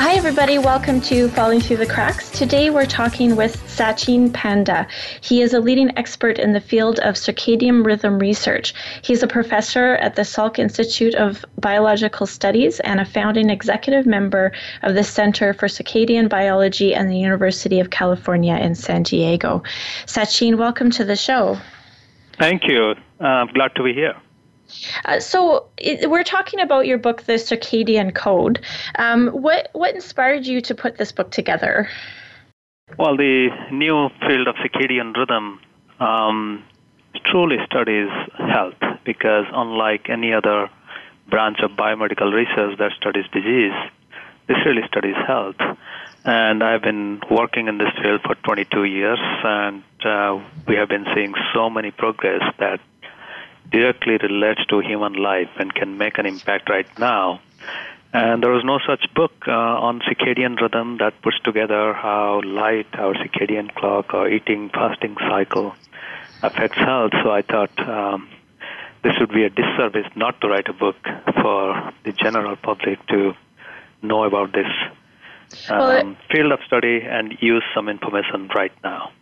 Hi, everybody. Welcome to Falling Through the Cracks. Today we're talking with Satchin Panda. He is a leading expert in the field of circadian rhythm research. He's a professor at the Salk Institute of Biological Studies and a founding executive member of the Center for Circadian Biology and the University of California in San Diego. Satchin, welcome to the show. Thank you. Uh, I'm glad to be here. Uh, so it, we're talking about your book, The Circadian Code. Um, what what inspired you to put this book together? Well, the new field of circadian rhythm um, truly studies health because unlike any other branch of biomedical research that studies disease, this really studies health. And I've been working in this field for 22 years, and uh, we have been seeing so many progress that directly relates to human life and can make an impact right now. And there was no such book uh, on circadian rhythm that puts together how light, our circadian clock, our eating, fasting cycle affects health. So I thought um, this would be a disservice not to write a book for the general public to know about this um, well, field of study and use some information right now.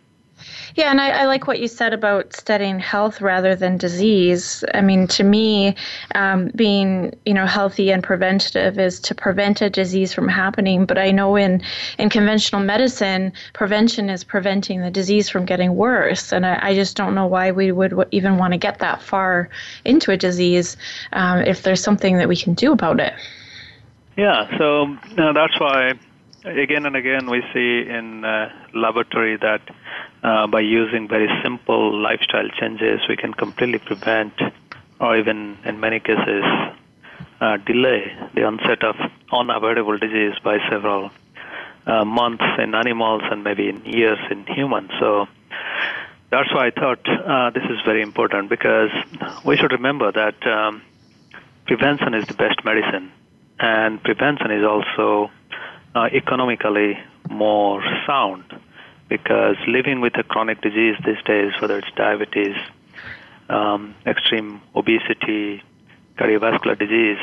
Yeah, and I, I, like what you said about studying health rather than disease. I mean, to me, um, being you know healthy and preventative is to prevent a disease from happening. But I know in in conventional medicine, prevention is preventing the disease from getting worse. And I, I just don't know why we would even want to get that far into a disease um, if there's something that we can do about it. Yeah, so that's why again and again we see in uh, laboratory that uh, by using very simple lifestyle changes, we can completely prevent, or even in many cases, uh, delay the onset of unavoidable disease by several uh, months in animals and maybe in years in humans. So that's why I thought uh, this is very important because we should remember that um, prevention is the best medicine, and prevention is also uh, economically more sound because living with a chronic disease these days, whether it's diabetes, um, extreme obesity, cardiovascular disease,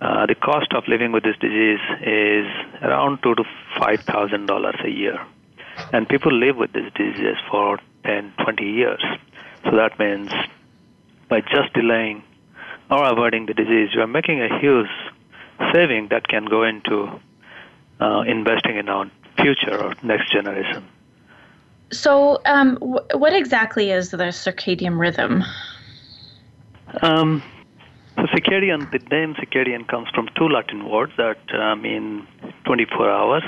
uh, the cost of living with this disease is around two to five thousand dollars a year, and people live with this disease for 10, 20 years. So that means by just delaying or avoiding the disease, you are making a huge saving that can go into uh, investing in our future or next generation. So, um, what exactly is the circadian rhythm? Um, so circadian, the name circadian comes from two Latin words that uh, mean 24 hours.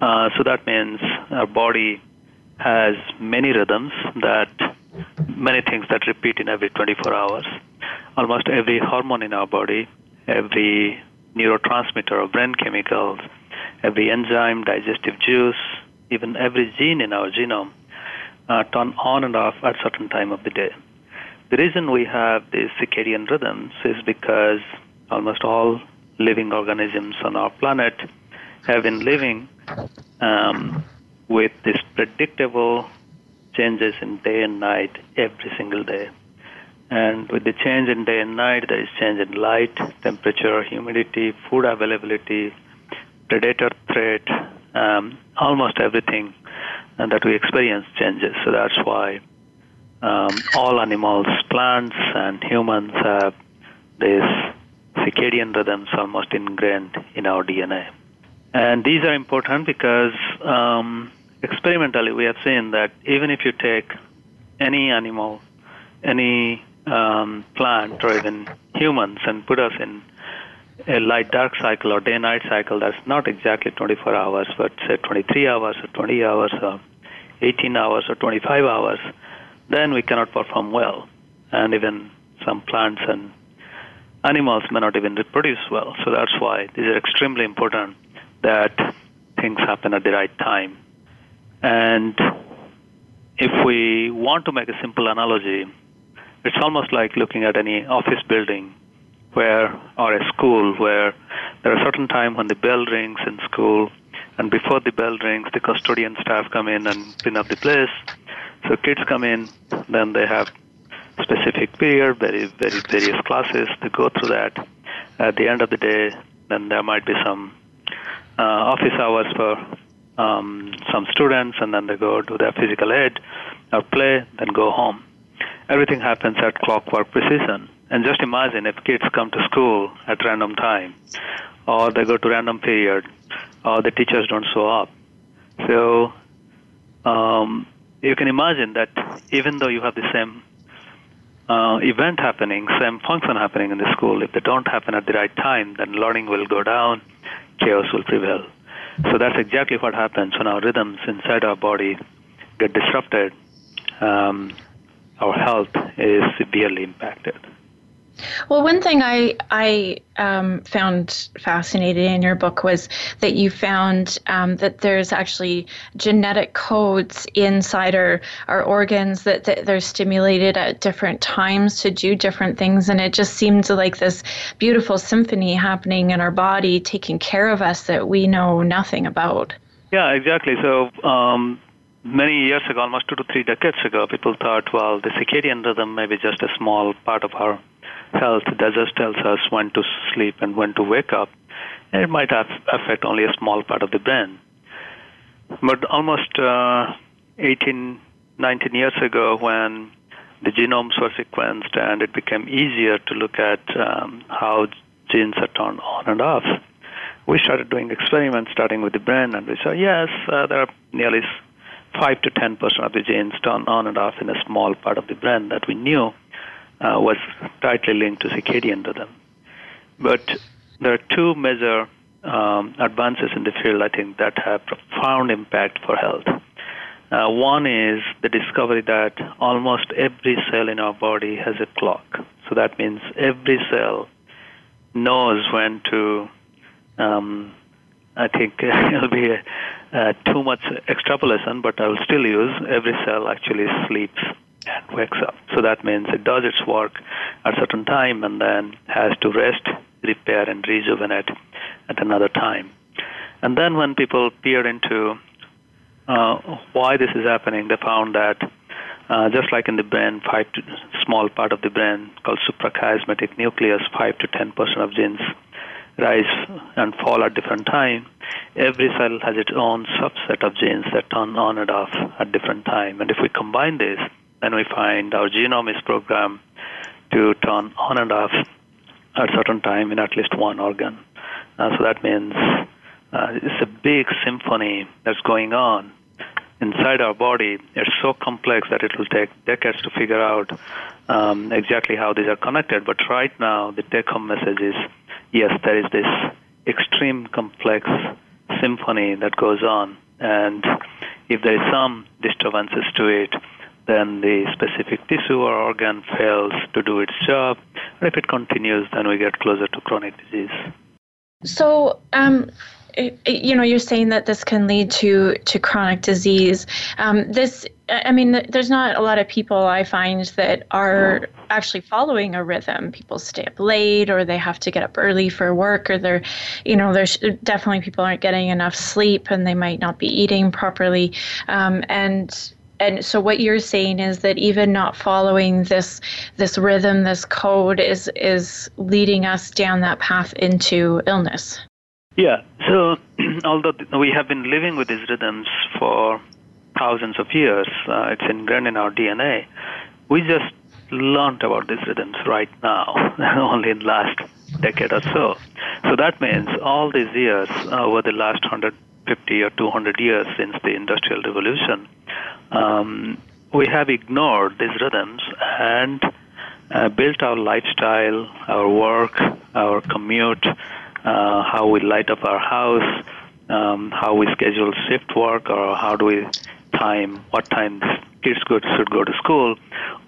Uh, so that means our body has many rhythms that many things that repeat in every 24 hours. Almost every hormone in our body, every neurotransmitter or brain chemicals, every enzyme, digestive juice, even every gene in our genome uh, turn on and off at certain time of the day. The reason we have these circadian rhythms is because almost all living organisms on our planet have been living um, with these predictable changes in day and night every single day. And with the change in day and night, there is change in light, temperature, humidity, food availability, predator threat, um, almost everything that we experience changes. So that's why um, all animals, plants, and humans have these circadian rhythms almost ingrained in our DNA. And these are important because um, experimentally we have seen that even if you take any animal, any um, plant, or even humans and put us in a light dark cycle or day night cycle that's not exactly 24 hours, but say 23 hours or 20 hours or 18 hours or 25 hours, then we cannot perform well. And even some plants and animals may not even reproduce well. So that's why these are extremely important that things happen at the right time. And if we want to make a simple analogy, it's almost like looking at any office building where or a school where there are certain time when the bell rings in school and before the bell rings the custodian staff come in and clean up the place. So kids come in then they have specific period very very various classes. They go through that. At the end of the day then there might be some uh, office hours for um, some students and then they go do their physical ed or play then go home. Everything happens at clockwork precision and just imagine if kids come to school at random time, or they go to random period, or the teachers don't show up. So um, you can imagine that even though you have the same uh, event happening, same function happening in the school, if they don't happen at the right time, then learning will go down, chaos will prevail. So that's exactly what happens when our rhythms inside our body get disrupted. Um, our health is severely impacted. Well, one thing I I um, found fascinating in your book was that you found um, that there's actually genetic codes inside our, our organs that, that they're stimulated at different times to do different things, and it just seemed like this beautiful symphony happening in our body, taking care of us that we know nothing about. Yeah, exactly. So. Um, many years ago, almost two to three decades ago, people thought, well, the circadian rhythm may be just a small part of our health that just tells us when to sleep and when to wake up. And it might affect only a small part of the brain. But almost uh, 18, 19 years ago, when the genomes were sequenced and it became easier to look at um, how genes are turned on and off, we started doing experiments starting with the brain, and we saw yes, uh, there are nearly five to ten percent of the genes turn on and off in a small part of the brain that we knew uh, was tightly linked to circadian rhythm. But there are two major um, advances in the field, I think, that have profound impact for health. Uh, one is the discovery that almost every cell in our body has a clock. So that means every cell knows when to. Um, I think it'll be a, uh, too much extrapolation, but I'll still use every cell actually sleeps and wakes up. So that means it does its work at a certain time and then has to rest, repair, and rejuvenate at another time. And then when people peered into uh, why this is happening, they found that uh, just like in the brain, five to small part of the brain called suprachiasmatic nucleus, five to ten percent of genes rise and fall at different time. Every cell has its own subset of genes that turn on and off at different time. And if we combine this, then we find our genome is programmed to turn on and off at certain time in at least one organ. Uh, so that means uh, it's a big symphony that's going on inside our body. It's so complex that it will take decades to figure out um, exactly how these are connected. But right now, the take-home message is yes, there is this extreme complex symphony that goes on, and if there is some disturbances to it, then the specific tissue or organ fails to do its job. And if it continues, then we get closer to chronic disease. So, um, you know, you're saying that this can lead to to chronic disease. Um, this, I mean, there's not a lot of people I find that are actually following a rhythm. People stay up late, or they have to get up early for work, or they're, you know, there's definitely people aren't getting enough sleep, and they might not be eating properly, um, and and so what you're saying is that even not following this this rhythm this code is is leading us down that path into illness. Yeah. So although we have been living with these rhythms for thousands of years uh, it's ingrained in our dna we just learned about these rhythms right now only in the last decade or so. So that means all these years uh, over the last 150 or 200 years since the industrial revolution um, we have ignored these rhythms and uh, built our lifestyle, our work, our commute, uh, how we light up our house, um, how we schedule shift work, or how do we time what time kids go, should go to school.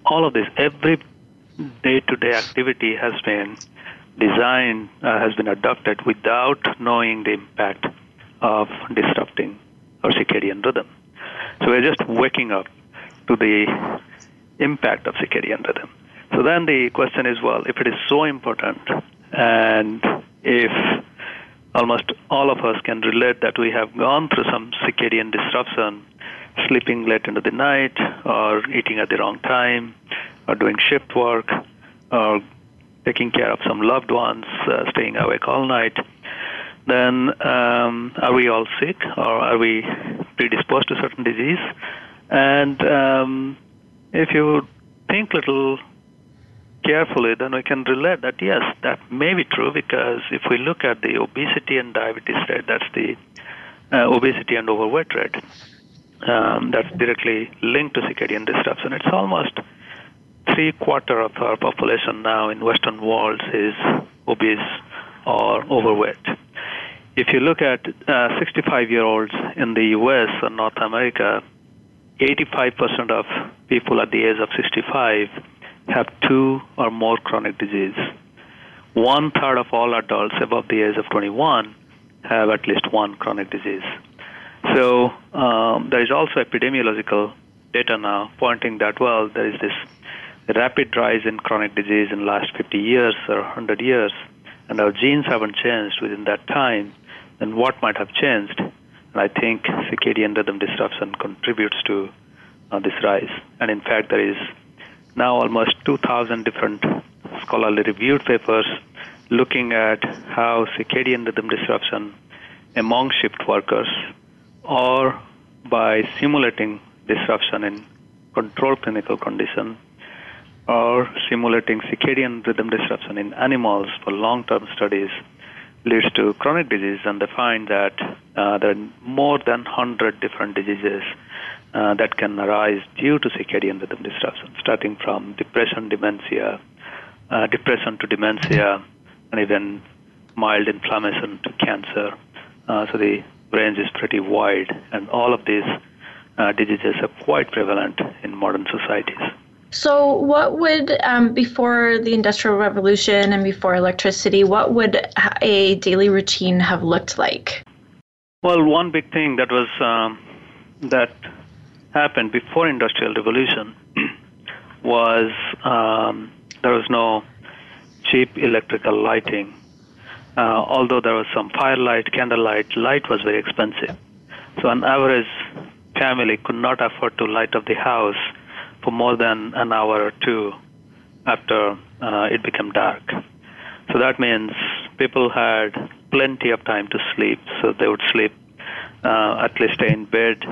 All of this, every day-to-day activity has been designed, uh, has been adopted without knowing the impact of disrupting our circadian rhythm. So we're just waking up to the impact of circadian rhythm. So then the question is, well, if it is so important, and if almost all of us can relate that we have gone through some circadian disruption, sleeping late into the night, or eating at the wrong time, or doing shift work, or taking care of some loved ones, uh, staying awake all night, then um, are we all sick or are we predisposed to certain disease? And um, if you think little carefully, then we can relate that yes, that may be true because if we look at the obesity and diabetes rate, that's the uh, obesity and overweight rate. Um, that's directly linked to circadian disruption. It's almost three quarter of our population now in Western world is obese or overweight. If you look at 65 uh, year olds in the U.S. or North America, 85% of people at the age of 65 have two or more chronic disease. One third of all adults above the age of 21 have at least one chronic disease. So um, there is also epidemiological data now pointing that well there is this rapid rise in chronic disease in the last 50 years or 100 years, and our genes haven't changed within that time, then what might have changed? And I think circadian rhythm disruption contributes to uh, this rise. And in fact, there is now almost 2,000 different scholarly reviewed papers looking at how circadian rhythm disruption among shift workers or by simulating disruption in controlled clinical condition or simulating circadian rhythm disruption in animals for long-term studies leads to chronic disease, and they find that uh, there are more than 100 different diseases uh, that can arise due to circadian rhythm disruption, starting from depression, dementia, uh, depression to dementia, and even mild inflammation to cancer. Uh, so the range is pretty wide, and all of these uh, diseases are quite prevalent in modern societies. So, what would, um, before the Industrial Revolution and before electricity, what would a daily routine have looked like? Well, one big thing that was um, that happened before Industrial Revolution was um, there was no cheap electrical lighting. Uh, although there was some firelight, candlelight, light was very expensive. So an average family could not afford to light up the house for more than an hour or two after uh, it became dark. So that means people had plenty of time to sleep, so they would sleep uh, at least in bed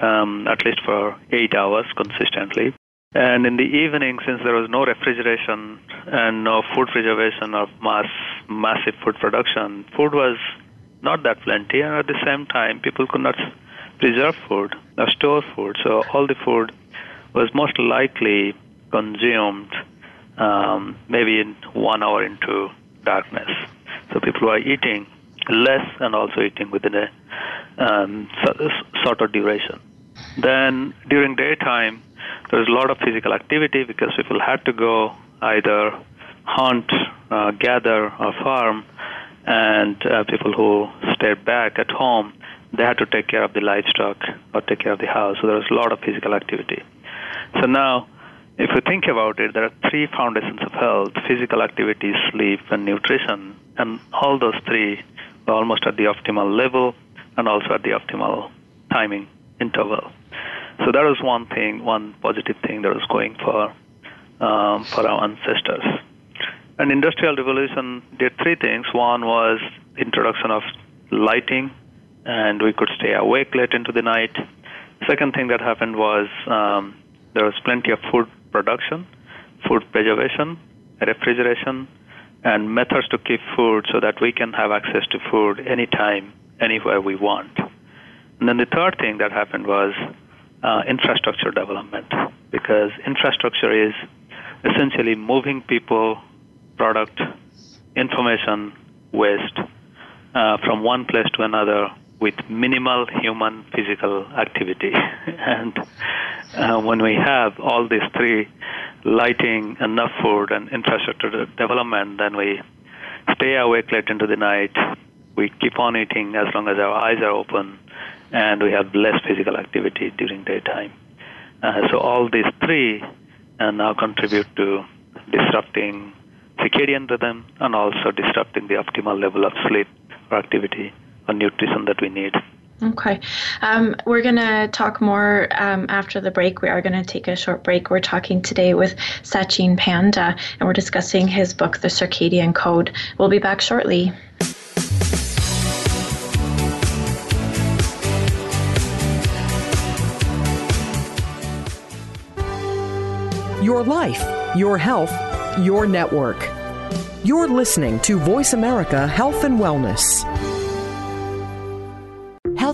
um, at least for eight hours consistently. And in the evening, since there was no refrigeration and no food preservation or mass massive food production, food was not that plenty, and at the same time, people could not preserve food or store food. So all the food was most likely consumed um, maybe in one hour into darkness. So people were eating less and also eating within a um, sort of duration. Then during daytime, there was a lot of physical activity because people had to go either hunt, uh, gather, or farm, and uh, people who stayed back at home, they had to take care of the livestock or take care of the house. So there was a lot of physical activity. So now, if you think about it, there are three foundations of health physical activity, sleep, and nutrition. And all those three are almost at the optimal level and also at the optimal timing interval. So that was one thing, one positive thing that was going for um, for our ancestors. And industrial revolution did three things. One was introduction of lighting, and we could stay awake late into the night. Second thing that happened was um, there was plenty of food production, food preservation, refrigeration, and methods to keep food so that we can have access to food anytime, anywhere we want. And then the third thing that happened was uh, infrastructure development, because infrastructure is essentially moving people, product, information, waste uh, from one place to another with minimal human physical activity. and uh, when we have all these three lighting, enough food, and infrastructure development, then we stay awake late into the night. We keep on eating as long as our eyes are open, and we have less physical activity during daytime. Uh, so all these three uh, now contribute to disrupting circadian rhythm and also disrupting the optimal level of sleep or activity nutrition that we need. Okay. Um, we're going to talk more um, after the break. We are going to take a short break. We're talking today with Satchin Panda, and we're discussing his book, The Circadian Code. We'll be back shortly. Your life, your health, your network. You're listening to Voice America Health and Wellness.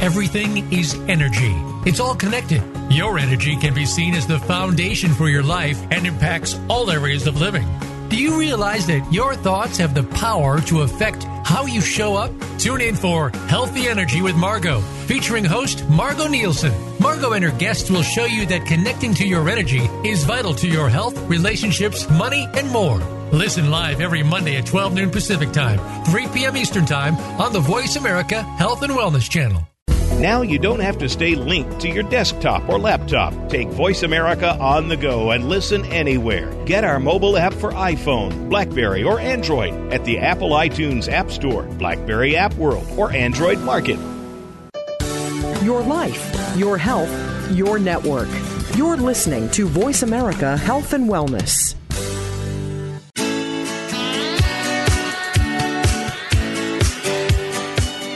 Everything is energy. It's all connected. Your energy can be seen as the foundation for your life and impacts all areas of living. Do you realize that your thoughts have the power to affect how you show up? Tune in for Healthy Energy with Margot, featuring host Margot Nielsen. Margot and her guests will show you that connecting to your energy is vital to your health, relationships, money, and more. Listen live every Monday at 12 noon Pacific Time, 3 p.m. Eastern Time on the Voice America Health and Wellness Channel. Now you don't have to stay linked to your desktop or laptop. Take Voice America on the go and listen anywhere. Get our mobile app for iPhone, Blackberry, or Android at the Apple iTunes App Store, Blackberry App World, or Android Market. Your life, your health, your network. You're listening to Voice America Health and Wellness.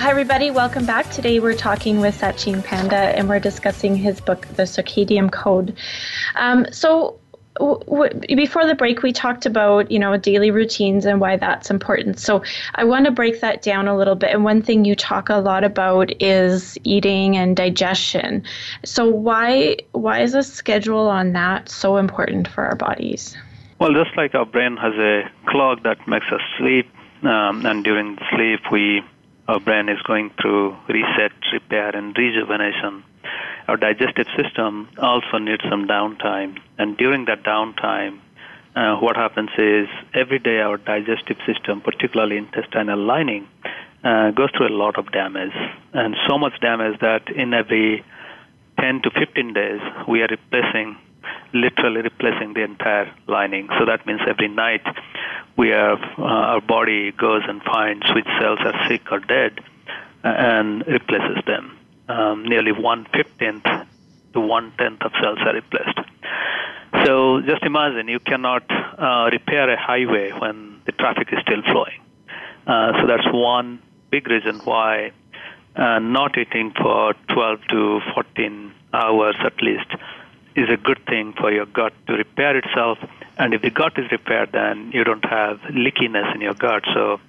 Hi, everybody. Welcome back. Today we're talking with Satchin Panda and we're discussing his book, The Circadian Code. Um, so, w- w- before the break, we talked about, you know, daily routines and why that's important. So, I want to break that down a little bit. And one thing you talk a lot about is eating and digestion. So, why why is a schedule on that so important for our bodies? Well, just like our brain has a clock that makes us sleep, um, and during sleep we our brain is going through reset, repair, and rejuvenation. Our digestive system also needs some downtime, and during that downtime, uh, what happens is every day our digestive system, particularly intestinal lining, uh, goes through a lot of damage, and so much damage that in every 10 to 15 days we are replacing literally replacing the entire lining. So that means every night we have uh, our body goes and finds which cells are sick or dead and replaces them. Um, nearly one fifteenth to one tenth of cells are replaced. So just imagine you cannot uh, repair a highway when the traffic is still flowing. Uh, so that's one big reason why uh, not eating for 12 to 14 hours at least is a good thing for your gut to repair itself. And if the gut is repaired, then you don't have leakiness in your gut. So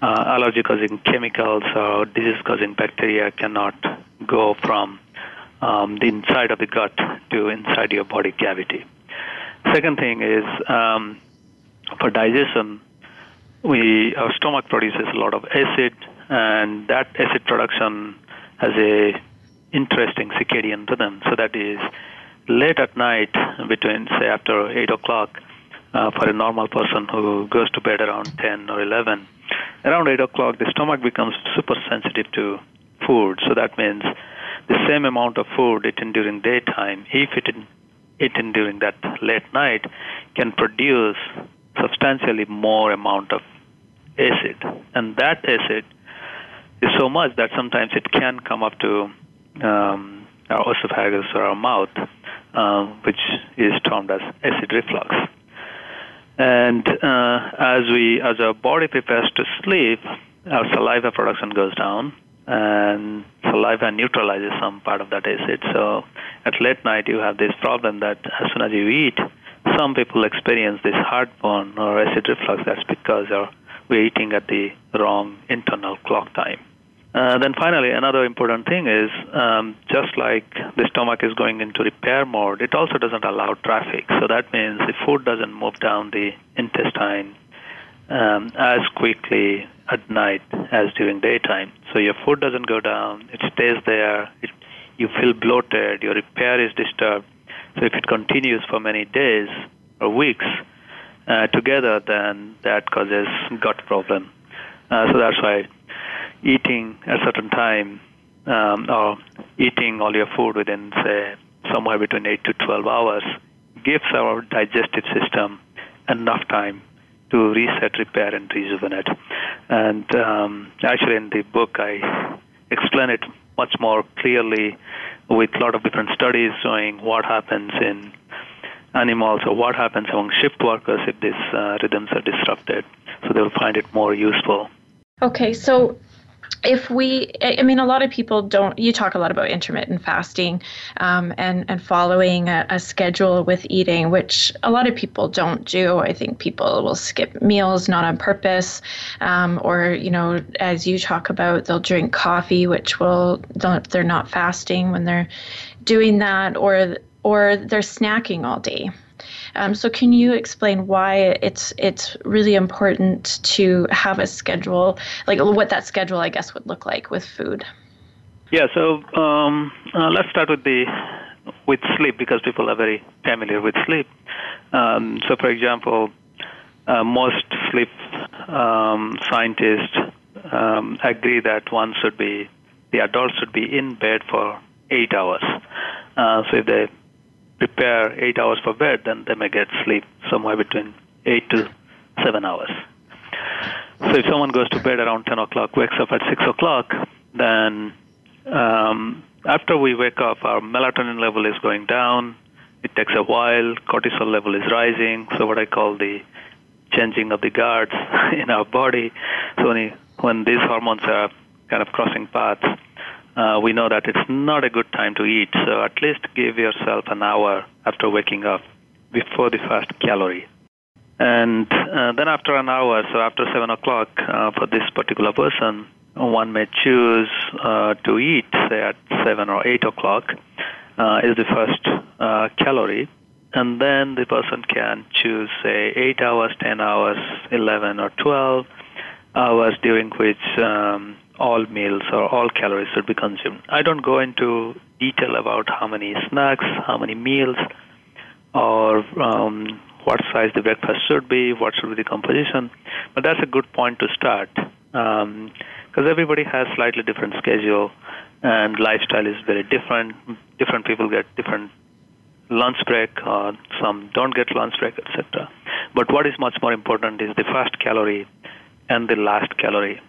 uh, allergy causing chemicals or disease causing bacteria cannot go from um, the inside of the gut to inside your body cavity. Second thing is um, for digestion, we our stomach produces a lot of acid, and that acid production has a interesting circadian rhythm. So that is late at night, between say after eight o'clock, uh, for a normal person who goes to bed around 10 or 11, around 8 o'clock, the stomach becomes super sensitive to food. So that means the same amount of food eaten during daytime, if eaten, eaten during that late night, can produce substantially more amount of acid. And that acid is so much that sometimes it can come up to um, our esophagus or our mouth, uh, which is termed as acid reflux. And uh, as we, as our body prepares to sleep, our saliva production goes down, and saliva neutralizes some part of that acid. So at late night, you have this problem that as soon as you eat, some people experience this heartburn or acid reflux. That's because we're eating at the wrong internal clock time. Uh, then finally, another important thing is um, just like the stomach is going into repair mode, it also doesn't allow traffic. So that means the food doesn't move down the intestine um, as quickly at night as during daytime. So your food doesn't go down; it stays there. It, you feel bloated. Your repair is disturbed. So if it continues for many days or weeks uh, together, then that causes gut problem. Uh, so that's why eating at a certain time um, or eating all your food within, say, somewhere between 8 to 12 hours gives our digestive system enough time to reset, repair, and rejuvenate. And um, actually, in the book, I explain it much more clearly with a lot of different studies showing what happens in animals or what happens among shift workers if these uh, rhythms are disrupted. So they'll find it more useful. Okay, so if we i mean a lot of people don't you talk a lot about intermittent fasting um, and and following a, a, schedule with eating which a lot of people don't do. I think people will skip meals not on purpose um, or you know as you talk about they'll drink coffee which will they're not fasting when they're doing that or or they're snacking all day um, so, can you explain why it's it's really important to have a schedule, like what that schedule, I guess, would look like with food? Yeah. So um, uh, let's start with the with sleep because people are very familiar with sleep. Um, so, for example, uh, most sleep um, scientists um, agree that one should be the adult should be in bed for eight hours. Uh, so if they prepare eight hours for bed, then they may get sleep somewhere between eight to seven hours. So if someone goes to bed around 10 o'clock, wakes up at 6 o'clock, then um, after we wake up, our melatonin level is going down. It takes a while. Cortisol level is rising. So what I call the changing of the guards in our body. So when, when these hormones are kind of crossing paths, uh, we know that it's not a good time to eat. So at least give yourself an hour after waking up before the first calorie. And uh, then after an hour, so after 7 o'clock uh, for this particular person, one may choose uh, to eat, say at 7 or 8 o'clock, uh, is the first uh, calorie. And then the person can choose, say, 8 hours, 10 hours, 11 or 12 hours during which um, all meals or all calories should be consumed. I don't go into detail about how many snacks, how many meals, or um, what size the breakfast should be, what should be the composition, but that's a good point to start because um, everybody has slightly different schedule and lifestyle is very different. Different people get different lunch break, or some don't get lunch break, etc. But what is much more important is the first calorie and the last calorie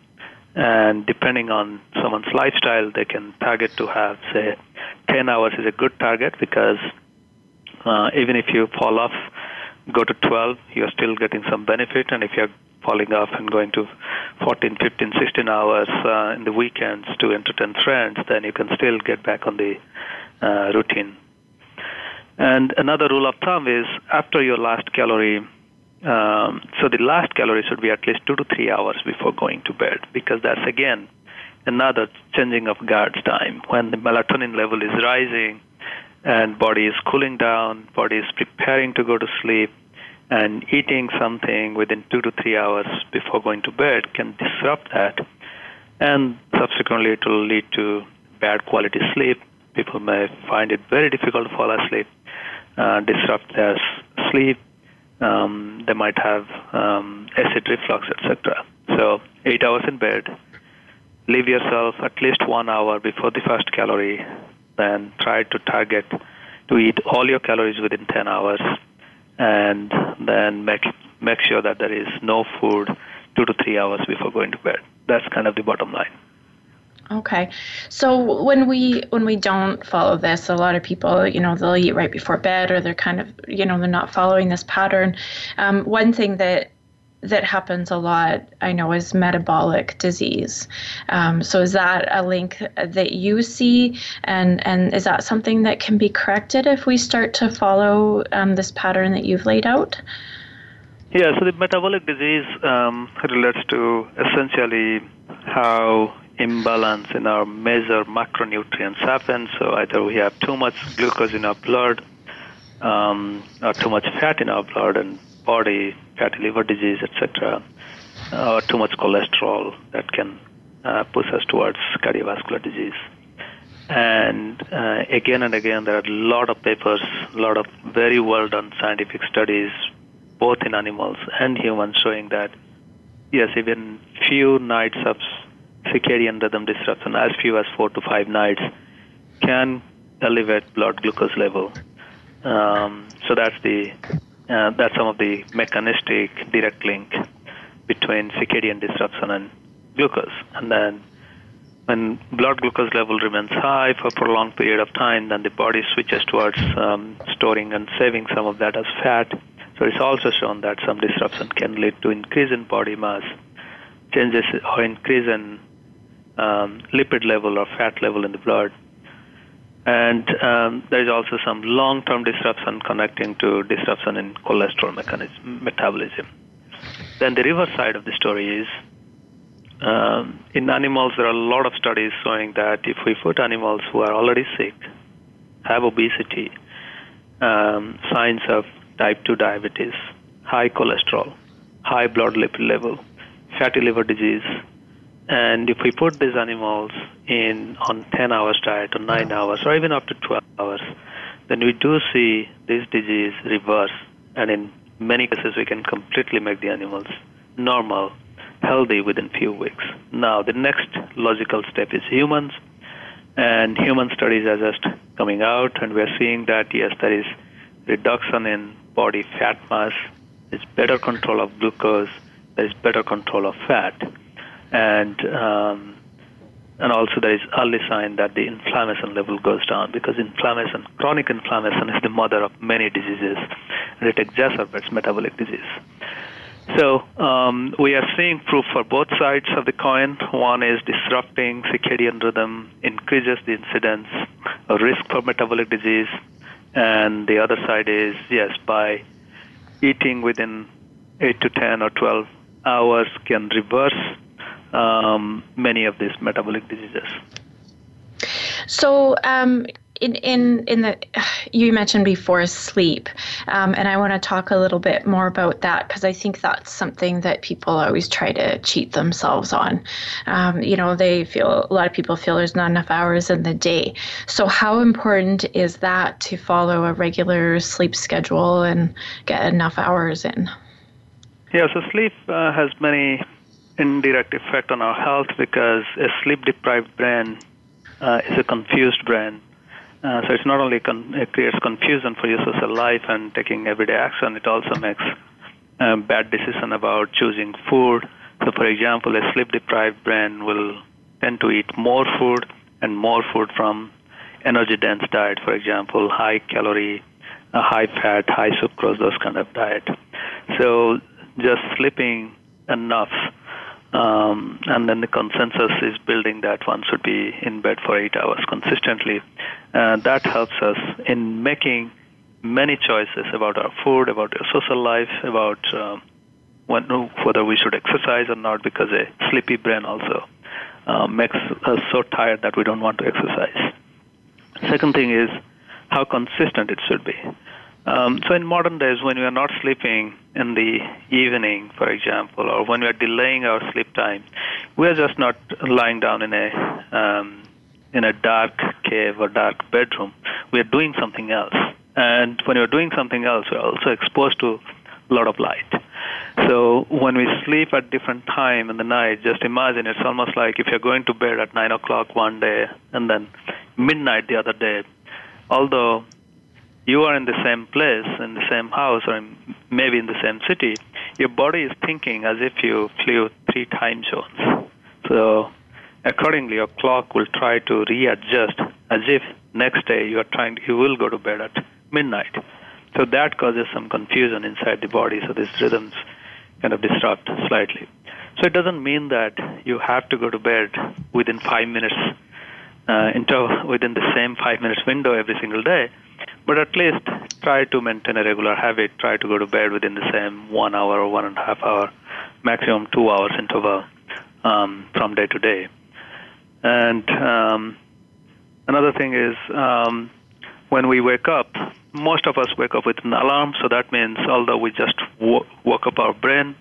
and depending on someone's lifestyle, they can target to have, say, 10 hours is a good target because uh, even if you fall off, go to 12, you're still getting some benefit. And if you're falling off and going to 14, 15, 16 hours uh, in the weekends to entertain friends, then you can still get back on the uh, routine. And another rule of thumb is after your last calorie, um, so the last calorie should be at least two to three hours before going to bed because that's again another changing of guard's time when the melatonin level is rising and body is cooling down, body is preparing to go to sleep, and eating something within two to three hours before going to bed can disrupt that, and subsequently it will lead to bad quality sleep. People may find it very difficult to fall asleep, uh, disrupt their sleep, um, they might have um, acid reflux, etc. So eight hours in bed. Leave yourself at least one hour before the first calorie. Then try to target to eat all your calories within 10 hours, and then make make sure that there is no food two to three hours before going to bed. That's kind of the bottom line. Okay. So when we when we don't follow this, a lot of people, you know, they'll eat right before bed, or they're kind of, you know, they're not following this pattern. Um, one thing that that happens a lot, I know, is metabolic disease. Um, so is that a link that you see, and and is that something that can be corrected if we start to follow um, this pattern that you've laid out? Yeah. So the metabolic disease um, relates to essentially how imbalance in our major macronutrients happens. So either we have too much glucose in our blood, um, or too much fat in our blood, and body, fatty liver disease, etc., or too much cholesterol that can uh, push us towards cardiovascular disease. And uh, again and again, there are a lot of papers, a lot of very well done scientific studies, both in animals and humans, showing that yes, even few nights of circadian rhythm disruption, as few as four to five nights, can elevate blood glucose level. Um, so that's the uh, that's some of the mechanistic direct link between circadian disruption and glucose. And then when blood glucose level remains high for a prolonged period of time, then the body switches towards um, storing and saving some of that as fat. So it's also shown that some disruption can lead to increase in body mass, changes or increase in um, lipid level or fat level in the blood, and um, there is also some long-term disruption connecting to disruption in cholesterol mechanism, metabolism. Then the reverse side of the story is um, in animals, there are a lot of studies showing that if we put animals who are already sick, have obesity, um, signs of type 2 diabetes, high cholesterol, high blood lipid level, fatty liver disease, and if we put these animals in on 10 hours diet or 9 hours or even up to 12 hours, then we do see this disease reverse. And in many cases, we can completely make the animals normal, healthy within few weeks. Now, the next logical step is humans. And human studies are just coming out, and we're seeing that yes, there is reduction in body fat mass, there's better control of glucose, there is better control of fat and um, and also there is early sign that the inflammation level goes down because inflammation, chronic inflammation, is the mother of many diseases, and it exacerbates metabolic disease. So um, we are seeing proof for both sides of the coin. One is disrupting circadian rhythm increases the incidence or risk for metabolic disease, and the other side is yes, by eating within eight to ten or twelve hours can reverse um, many of these metabolic diseases. So, um, in in in the you mentioned before sleep, um, and I want to talk a little bit more about that because I think that's something that people always try to cheat themselves on. Um, you know, they feel a lot of people feel there's not enough hours in the day. So, how important is that to follow a regular sleep schedule and get enough hours in? Yeah, so sleep uh, has many indirect effect on our health because a sleep deprived brain uh, is a confused brain. Uh, so it's not only con- it creates confusion for your social life and taking everyday action, it also makes a bad decision about choosing food. So, for example, a sleep deprived brain will tend to eat more food and more food from energy dense diet, for example, high calorie, uh, high fat, high sucrose, those kind of diet. So, just sleeping enough um, and then the consensus is building that one should be in bed for eight hours consistently. Uh, that helps us in making many choices about our food, about our social life, about um, when, whether we should exercise or not, because a sleepy brain also uh, makes us so tired that we don't want to exercise. Second thing is how consistent it should be. Um, so in modern days, when we are not sleeping in the evening, for example, or when we are delaying our sleep time, we are just not lying down in a um, in a dark cave or dark bedroom. We are doing something else, and when you're doing something else, we're also exposed to a lot of light. So when we sleep at different time in the night, just imagine it's almost like if you're going to bed at nine o'clock one day and then midnight the other day. Although you are in the same place, in the same house, or maybe in the same city, your body is thinking as if you flew three time zones. So accordingly your clock will try to readjust as if next day you are trying you will go to bed at midnight. So that causes some confusion inside the body. So these rhythms kind of disrupt slightly. So it doesn't mean that you have to go to bed within five minutes, uh, into, within the same five minutes window every single day, but at least try to maintain a regular habit. Try to go to bed within the same one hour or one and a half hour, maximum two hours interval um, from day to day. And um, another thing is um, when we wake up, most of us wake up with an alarm, so that means although we just w- woke up our brain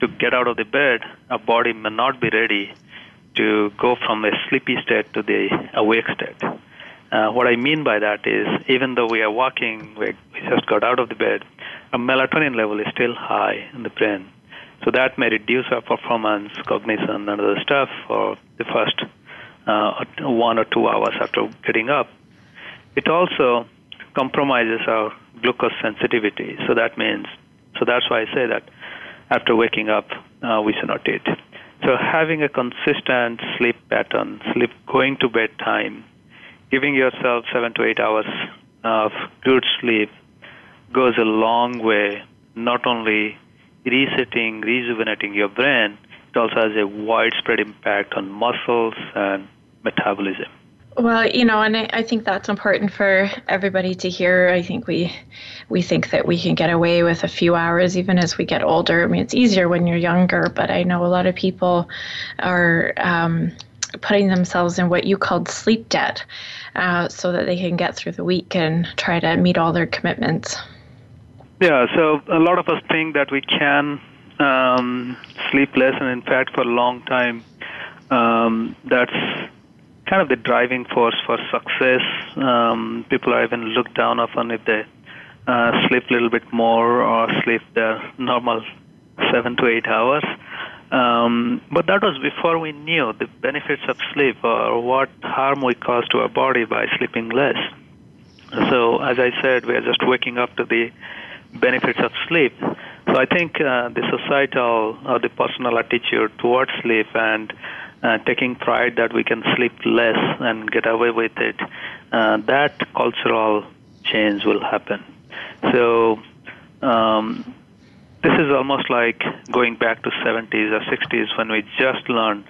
to get out of the bed, our body may not be ready to go from a sleepy state to the awake state. Uh, what I mean by that is, even though we are walking, we, just got out of the bed, our melatonin level is still high in the brain. So that may reduce our performance, cognition, and other stuff for the first uh, one or two hours after getting up. It also compromises our glucose sensitivity. So that means, so that's why I say that after waking up, uh, we should not eat. So having a consistent sleep pattern, sleep going to bed time, giving yourself seven to eight hours of good sleep goes a long way, not only resetting, rejuvenating your brain, it also has a widespread impact on muscles and metabolism. Well, you know, and I, I, think that's important for everybody to hear. I think we we think that we can get away with a few hours even as we get older. I mean, it's easier when you're younger, but I know a lot of people are um, putting themselves in what you called sleep debt, uh, so that they can get through the week and try to meet all their commitments. Yeah, so a lot of us think that we can um, sleep less, and in fact, for a long time, um, that's kind of the driving force for success. Um, people are even looked down upon if they uh, sleep a little bit more or sleep their normal seven to eight hours. Um, but that was before we knew the benefits of sleep or what harm we cause to our body by sleeping less. So, as I said, we are just waking up to the benefits of sleep. So, I think uh, the societal or the personal attitude towards sleep and uh, taking pride that we can sleep less and get away with it, uh, that cultural change will happen. So um, this is almost like going back to 70s or 60s when we just learned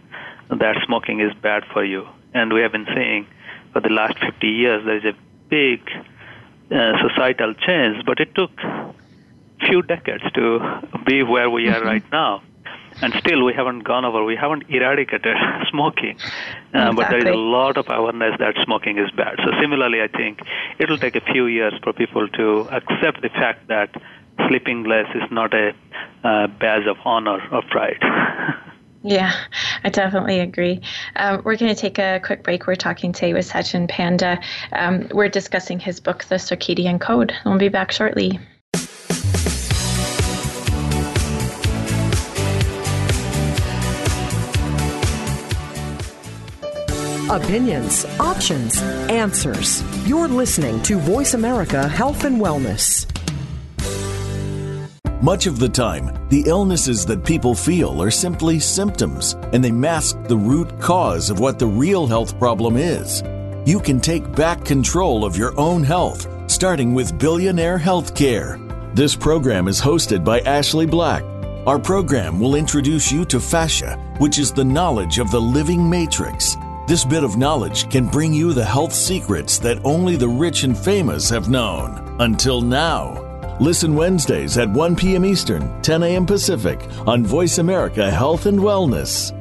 that smoking is bad for you, and we have been saying for the last 50 years there is a big uh, societal change, but it took few decades to be where we are mm-hmm. right now and still we haven't gone over, we haven't eradicated smoking. Uh, exactly. But there is a lot of awareness that smoking is bad. So similarly, I think it will take a few years for people to accept the fact that sleeping less is not a uh, badge of honor or pride. Yeah, I definitely agree. Um, we're going to take a quick break. We're talking today with Satchin Panda. Um, we're discussing his book, The Circadian Code. We'll be back shortly. Opinions, options, answers. You're listening to Voice America Health and Wellness. Much of the time, the illnesses that people feel are simply symptoms, and they mask the root cause of what the real health problem is. You can take back control of your own health, starting with Billionaire Healthcare. This program is hosted by Ashley Black. Our program will introduce you to fascia, which is the knowledge of the living matrix this bit of knowledge can bring you the health secrets that only the rich and famous have known. Until now. Listen Wednesdays at 1 p.m. Eastern, 10 a.m. Pacific on Voice America Health and Wellness.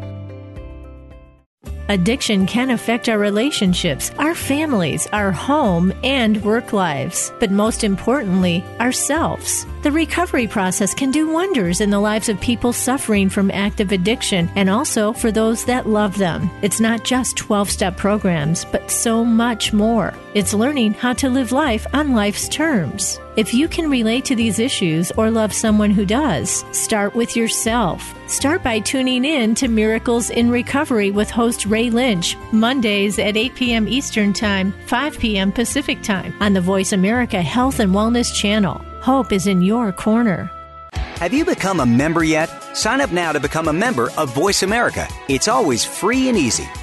Addiction can affect our relationships, our families, our home, and work lives, but most importantly, ourselves. The recovery process can do wonders in the lives of people suffering from active addiction and also for those that love them. It's not just 12 step programs, but so much more. It's learning how to live life on life's terms. If you can relate to these issues or love someone who does, start with yourself. Start by tuning in to Miracles in Recovery with host Ray Lynch, Mondays at 8 p.m. Eastern Time, 5 p.m. Pacific Time on the Voice America Health and Wellness channel. Hope is in your corner. Have you become a member yet? Sign up now to become a member of Voice America. It's always free and easy.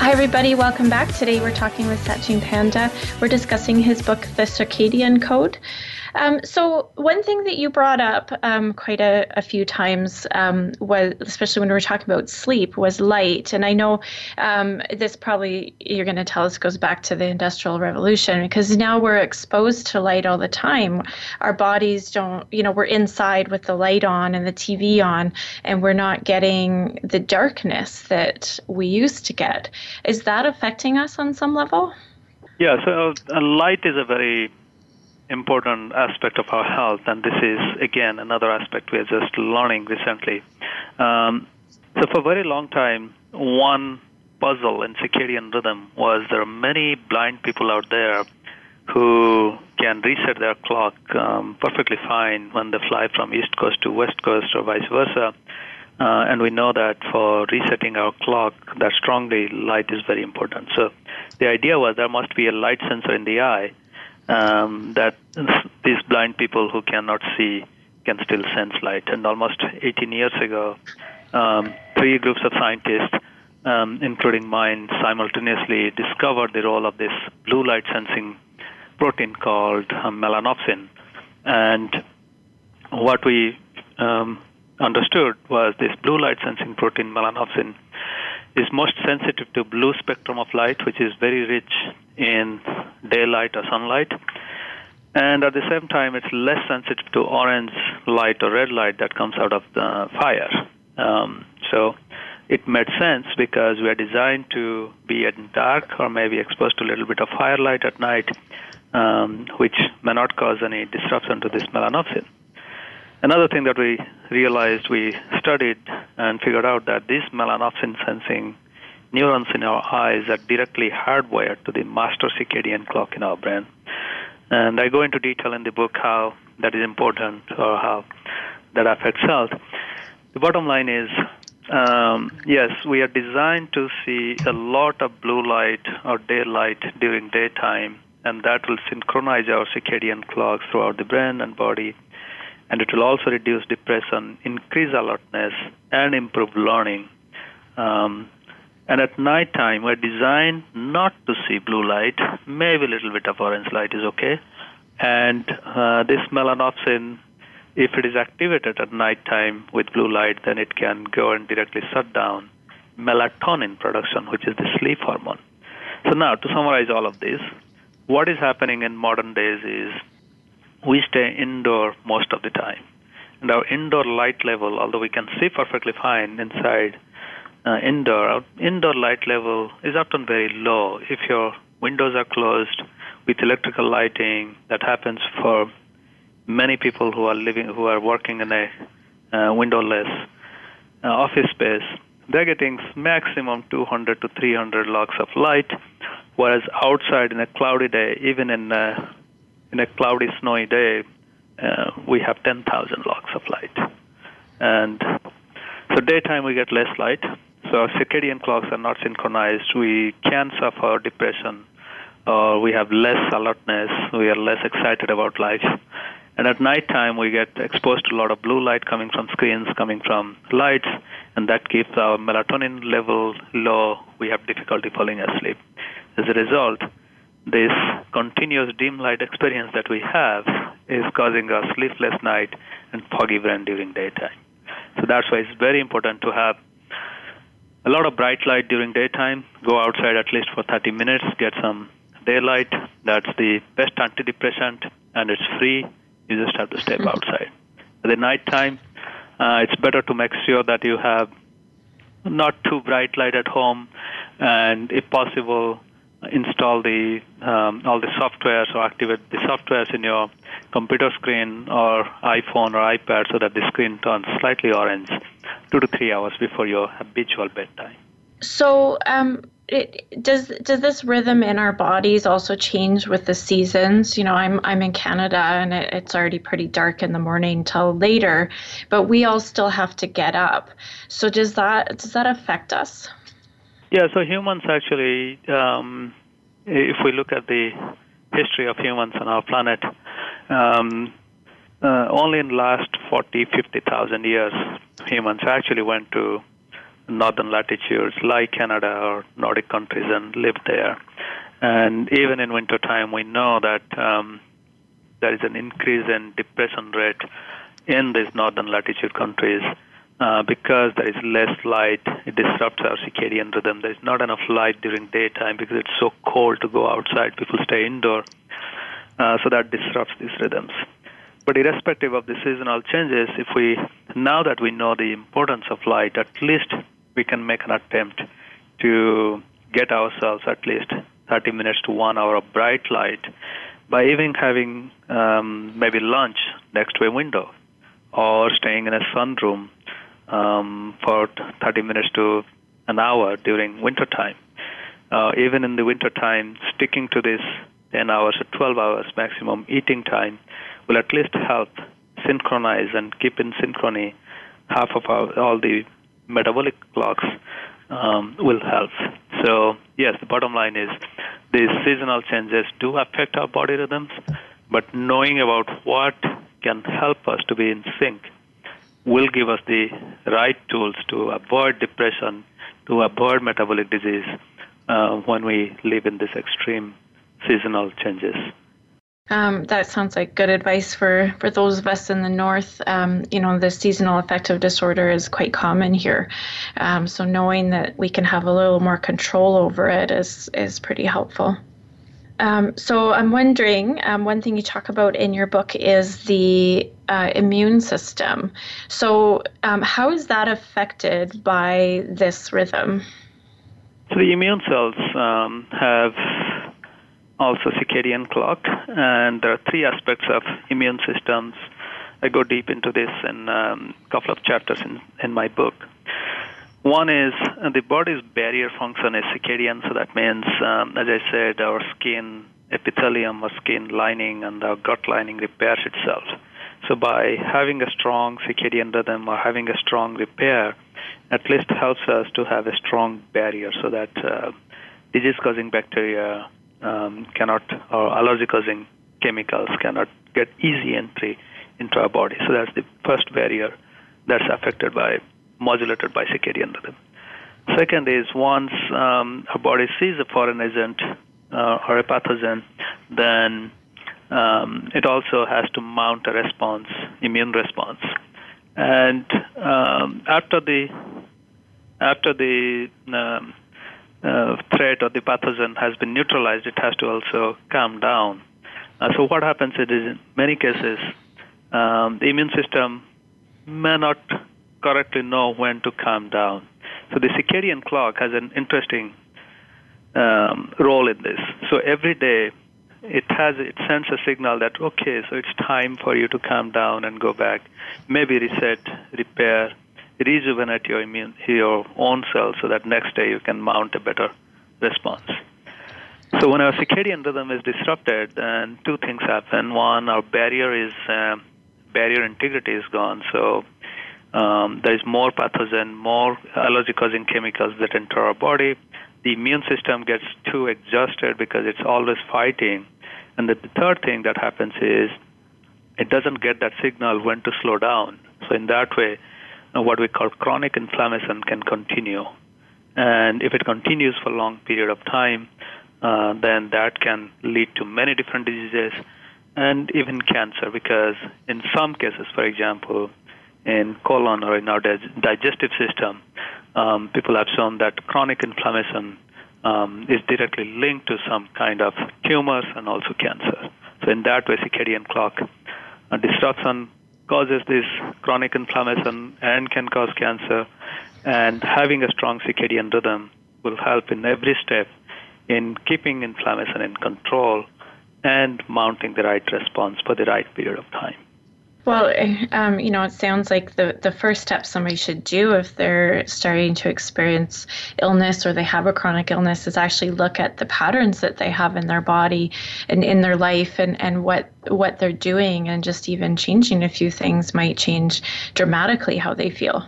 Hi, everybody. Welcome back. Today we're talking with Satchin Panda. We're discussing his book, The Circadian Code. Um, so one thing that you brought up um, quite a, a, few times um, was, especially when we were talking about sleep, was light. And I know um, this probably you're going to tell us goes back to the Industrial Revolution because now we're exposed to light all the time. Our bodies don't, you know, we're inside with the light on and the TV on, and we're not getting the darkness that we used to get. Is that affecting us on some level? Yeah, so uh, light is a very important aspect of our health, and this is again another aspect we are just learning recently. Um, so for a very long time, one puzzle in circadian rhythm was there are many blind people out there who can reset their clock um, perfectly fine when they fly from east coast to west coast or vice versa. Uh, and we know that for resetting our clock, that strongly light is very important. So the idea was there must be a light sensor in the eye um, that these blind people who cannot see can still sense light. And almost 18 years ago, um, three groups of scientists, um, including mine, simultaneously discovered the role of this blue light sensing protein called um, melanopsin. And what we um, understood was this blue light sensing protein, melanopsin, is most sensitive to blue spectrum of light, which is very rich in daylight or sunlight. And at the same time, it's less sensitive to orange light or red light that comes out of the fire. Um, so it made sense because we are designed to be in dark or maybe exposed to a little bit of firelight at night, um, which may not cause any disruption to this melanopsin. Another thing that we realized, we studied and figured out that these melanopsin sensing neurons in our eyes are directly hardwired to the master circadian clock in our brain. And I go into detail in the book how that is important or how that affects health. The bottom line is um, yes, we are designed to see a lot of blue light or daylight during daytime, and that will synchronize our circadian clocks throughout the brain and body and it will also reduce depression, increase alertness, and improve learning. Um, and at night time, we're designed not to see blue light. Maybe a little bit of orange light is okay. And uh, this melanopsin, if it is activated at night time with blue light, then it can go and directly shut down melatonin production, which is the sleep hormone. So now, to summarize all of this, what is happening in modern days is we stay indoor most of the time. And our indoor light level, although we can see perfectly fine inside uh, indoor, our indoor light level is often very low. If your windows are closed with electrical lighting, that happens for many people who are living, who are working in a uh, windowless uh, office space. They're getting maximum 200 to 300 lux of light, whereas outside in a cloudy day, even in uh, in a cloudy, snowy day, uh, we have 10,000 lux of light. And so daytime we get less light. So our circadian clocks are not synchronized. We can suffer depression, or we have less alertness. We are less excited about life. And at nighttime, we get exposed to a lot of blue light coming from screens, coming from lights, and that keeps our melatonin level low. We have difficulty falling asleep. As a result, this continuous dim light experience that we have is causing us sleepless night and foggy brain during daytime. So that's why it's very important to have a lot of bright light during daytime. Go outside at least for 30 minutes, get some daylight. That's the best antidepressant, and it's free. You just have to step outside. At the nighttime, uh, it's better to make sure that you have not too bright light at home, and if possible, install the um, all the softwares or activate the softwares in your computer screen or iPhone or iPad so that the screen turns slightly orange two to three hours before your habitual bedtime. So, um, it, does does this rhythm in our bodies also change with the seasons? You know, I'm I'm in Canada and it, it's already pretty dark in the morning till later, but we all still have to get up. So does that does that affect us? Yeah, so humans actually, um, if we look at the history of humans on our planet, um, uh, only in the last 40, 50,000 years, humans actually went to northern latitudes like Canada or Nordic countries and lived there. And even in wintertime, we know that um, there is an increase in depression rate in these northern latitude countries uh, because there is less light. It disrupts our circadian rhythm. There is not enough light during daytime because it's so cold to go outside. People stay indoor, uh, so that disrupts these rhythms. But irrespective of the seasonal changes, if we now that we know the importance of light, at least we can make an attempt to get ourselves at least 30 minutes to one hour of bright light by even having um, maybe lunch next to a window or staying in a sunroom um, for 30 minutes to an hour during winter time. Uh, even in the winter time, sticking to this 10 hours or 12 hours maximum eating time will at least help synchronize and keep in synchrony half of our, all the metabolic clocks um, will help. So, yes, the bottom line is these seasonal changes do affect our body rhythms, but knowing about what can help us to be in sync will give us the right tools to avoid depression, to avoid metabolic disease uh, when we live in these extreme seasonal changes. Um, that sounds like good advice for, for those of us in the north. Um, you know, the seasonal affective disorder is quite common here. Um, so knowing that we can have a little more control over it is, is pretty helpful. Um, so I'm wondering, um, one thing you talk about in your book is the uh, immune system. So um, how is that affected by this rhythm? So the immune cells have also circadian clock, and there are three aspects of immune systems. I go deep into this in a um, couple of chapters in, in my book. One is uh, the body's barrier function is circadian, so that means, um, as I said, our skin epithelium or skin lining and our gut lining repairs itself. So by having a strong circadian rhythm or having a strong repair, at least helps us to have a strong barrier so that uh, disease-causing bacteria um, cannot, or allergy causing chemicals cannot get easy entry into our body. So that's the first barrier that's affected by, modulated by circadian rhythm. Second is once um, body sees a foreign agent uh, or a pathogen, then um, it also has to mount a response, immune response. And um, after the after the um, uh, threat or the pathogen has been neutralized, it has to also calm down. Uh, so what happens is, in many cases, um, the immune system may not correctly know when to calm down. So the circadian clock has an interesting um, role in this. So every day, it has it sends a signal that okay, so it's time for you to calm down and go back, maybe reset, repair, rejuvenate your immune your own cells so that next day you can mount a better response. So when our circadian rhythm is disrupted, then two things happen. One, our barrier is um, barrier integrity is gone. So um, there is more pathogen, more allergy-causing chemicals that enter our body. The immune system gets too exhausted because it's always fighting. And the, the third thing that happens is it doesn't get that signal when to slow down. So in that way, what we call chronic inflammation can continue. And if it continues for a long period of time, uh, then that can lead to many different diseases and even cancer because in some cases, for example, in colon or in our digestive system, um, people have shown that chronic inflammation um, is directly linked to some kind of tumors and also cancer. So in that way, circadian clock uh, disruption causes this chronic inflammation and can cause cancer. And having a strong circadian rhythm will help in every step in keeping inflammation in control and mounting the right response for the right period of time. Well, um, you know, it sounds like the, the first step somebody should do if they're starting to experience illness or they have a chronic illness is actually look at the patterns that they have in their body and in their life and, and what what they're doing and just even changing a few things might change dramatically how they feel.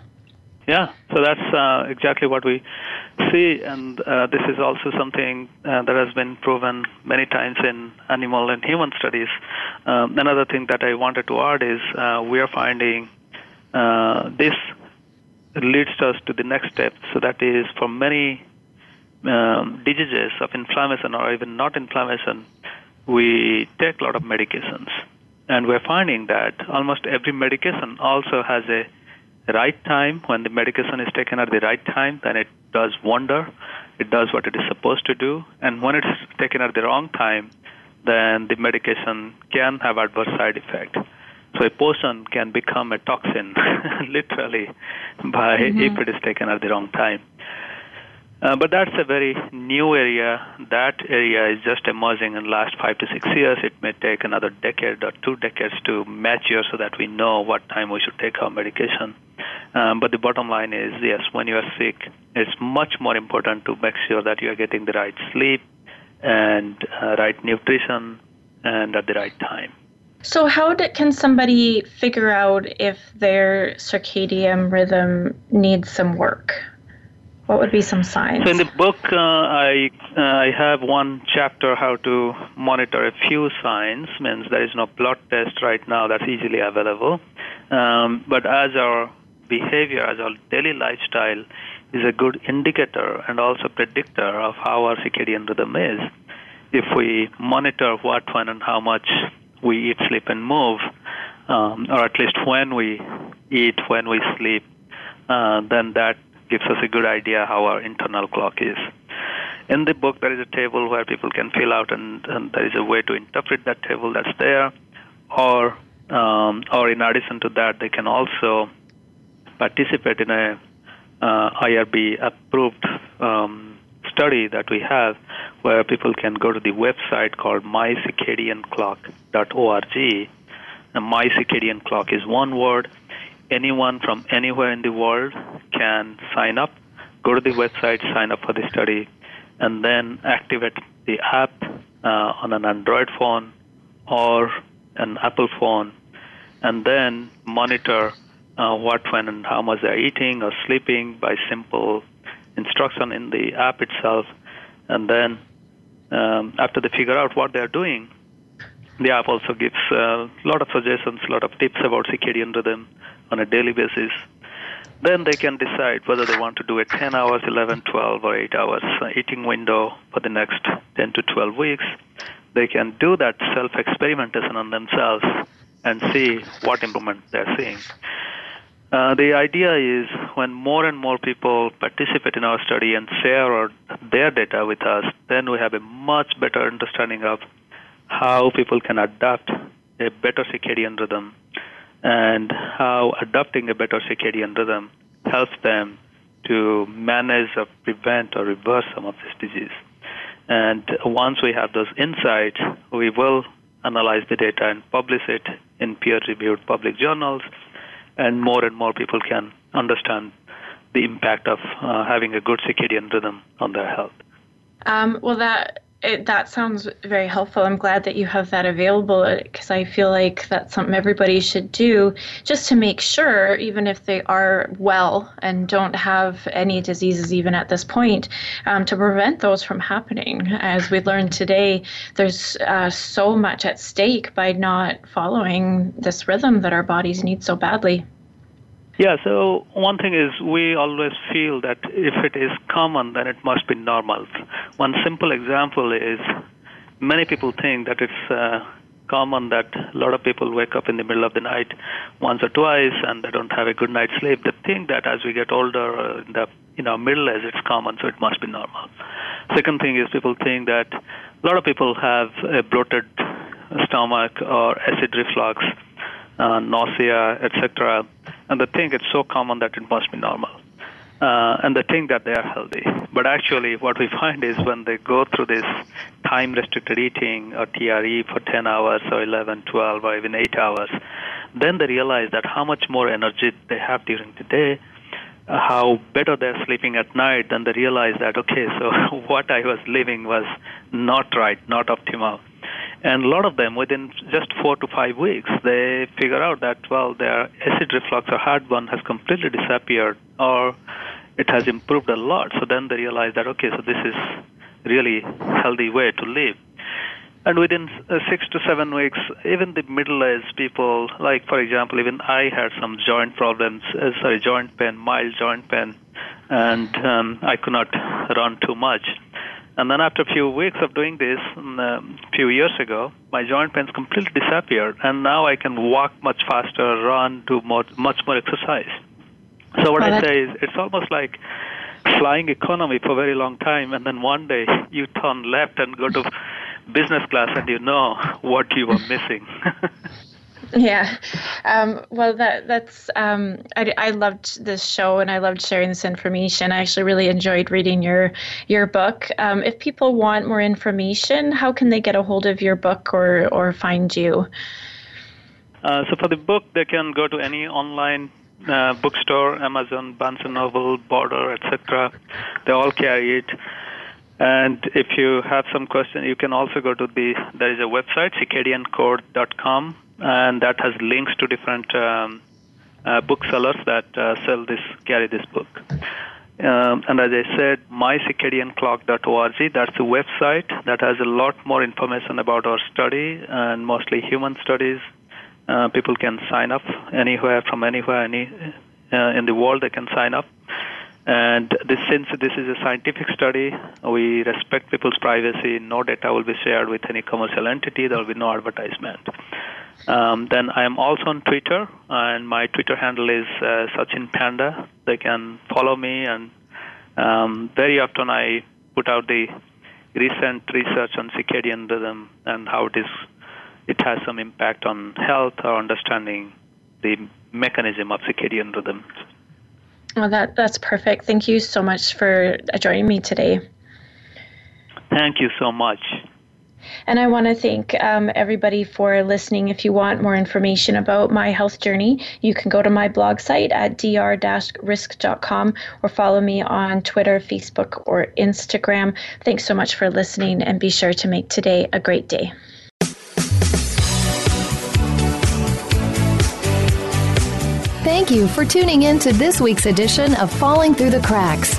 Yeah, so that's uh, exactly what we see, and uh, this is also something uh, that has been proven many times in animal and human studies. Um, another thing that I wanted to add is uh, we are finding uh, this leads us to the next step. So that is for many um, diseases of inflammation or even not inflammation, we take a lot of medications, and we're finding that almost every medication also has a right time, when the medication is taken at the right time, then it does wonder. It does what it is supposed to do. And when it's taken at the wrong time, then the medication can have adverse side effect. So a potion can become a toxin, literally, by mm-hmm. if it is taken at the wrong time. Uh, but that's a very new area. That area is just emerging in the last five to six years. It may take another decade or two decades to mature so that we know what time we should take our medication. Um, but the bottom line is, yes, when you are sick, it's much more important to make sure that you are getting the right sleep and uh, right nutrition and at the right time. So, how do, can somebody figure out if their circadian rhythm needs some work? What would be some signs? So in the book, uh, I uh, I have one chapter how to monitor a few signs. Means there is no blood test right now that's easily available, um, but as our behavior, as our daily lifestyle is a good indicator and also predictor of how our circadian rhythm is. If we monitor what, when, and how much we eat, sleep, and move, um, or at least when we eat, when we sleep, uh, then that gives us a good idea how our internal clock is. In the book, there is a table where people can fill out, and, and there is a way to interpret that table that's there. Or, um, or in addition to that, they can also participate in a uh, IRB approved um, study that we have, where people can go to the website called mycircadianclock.org. And my circadian clock is one word anyone from anywhere in the world can sign up, go to the website, sign up for the study, and then activate the app uh, on an Android phone or an Apple phone, and then monitor uh, what, when, and how much they're eating or sleeping by simple instruction in the app itself. And then um, after they figure out what they're doing, the app also gives a uh, lot of suggestions, a lot of tips about circadian rhythm, on a daily basis, then they can decide whether they want to do a 10 hours, 11, 12, or 8 hours eating window for the next 10 to 12 weeks. They can do that self experimentation on themselves and see what improvement they're seeing. Uh, the idea is when more and more people participate in our study and share their data with us, then we have a much better understanding of how people can adapt a better circadian rhythm and how adopting a better circadian rhythm helps them to manage or prevent or reverse some of this disease. And once we have those insights, we will analyze the data and publish it in peer reviewed public journals, and more and more people can understand the impact of uh, having a good circadian rhythm on their health. Um, well, that it, that sounds very helpful. I'm glad that you have that available because I feel like that's something everybody should do just to make sure, even if they are well and don't have any diseases even at this point, um, to prevent those from happening. As we learned today, there's uh, so much at stake by not following this rhythm that our bodies need so badly. Yeah, so one thing is we always feel that if it is common, then it must be normal. One simple example is many people think that it's uh, common that a lot of people wake up in the middle of the night once or twice and they don't have a good night's sleep. They think that as we get older, uh, in the middle age, it's common, so it must be normal. Second thing is people think that a lot of people have a bloated stomach or acid reflux, uh, nausea, etc., and they think it's so common that it must be normal uh, and they think that they are healthy. But actually, what we find is when they go through this time restricted eating or TRE for 10 hours or 11, 12, or even 8 hours, then they realize that how much more energy they have during the day, uh, how better they're sleeping at night, then they realize that, okay, so what I was living was not right, not optimal. And a lot of them, within just four to five weeks, they figure out that, well, their acid reflux or heartburn has completely disappeared or it has improved a lot. So then they realize that, okay, so this is really healthy way to live. And within uh, six to seven weeks, even the middle-aged people, like for example, even I had some joint problems, uh, sorry, joint pain, mild joint pain, and um, I could not run too much. And then after a few weeks of doing this, a few years ago, my joint pains completely disappeared, and now I can walk much faster, run, do more, much more exercise. So what I say is, it's almost like flying economy for a very long time, and then one day you turn left and go to business class, and you know what you were missing. Yeah. Um, well, that that's um, I, I loved this show and I loved sharing this information. I actually really enjoyed reading your your book. Um, if people want more information, how can they get a hold of your book or or find you? Uh, so for the book, they can go to any online uh, bookstore, Amazon, Barnes and Noble, Border, etc. They all carry it. And if you have some question, you can also go to the there is a website circadiancode.com and that has links to different um, uh, booksellers that uh, sell this, carry this book. Um, and as I said, mycircadianclock.org, that's a website that has a lot more information about our study and mostly human studies. Uh, people can sign up anywhere from anywhere any, uh, in the world, they can sign up. And this, since this is a scientific study, we respect people's privacy. No data will be shared with any commercial entity. There will be no advertisement. Um, then I am also on Twitter, and my Twitter handle is uh, Satchin Panda. They can follow me, and um, very often I put out the recent research on circadian rhythm and how it is it has some impact on health or understanding the mechanism of circadian rhythm. Well, that that's perfect. Thank you so much for joining me today. Thank you so much. And I want to thank um, everybody for listening. If you want more information about my health journey, you can go to my blog site at dr-risk.com or follow me on Twitter, Facebook, or Instagram. Thanks so much for listening, and be sure to make today a great day. Thank you for tuning in to this week's edition of Falling Through the Cracks.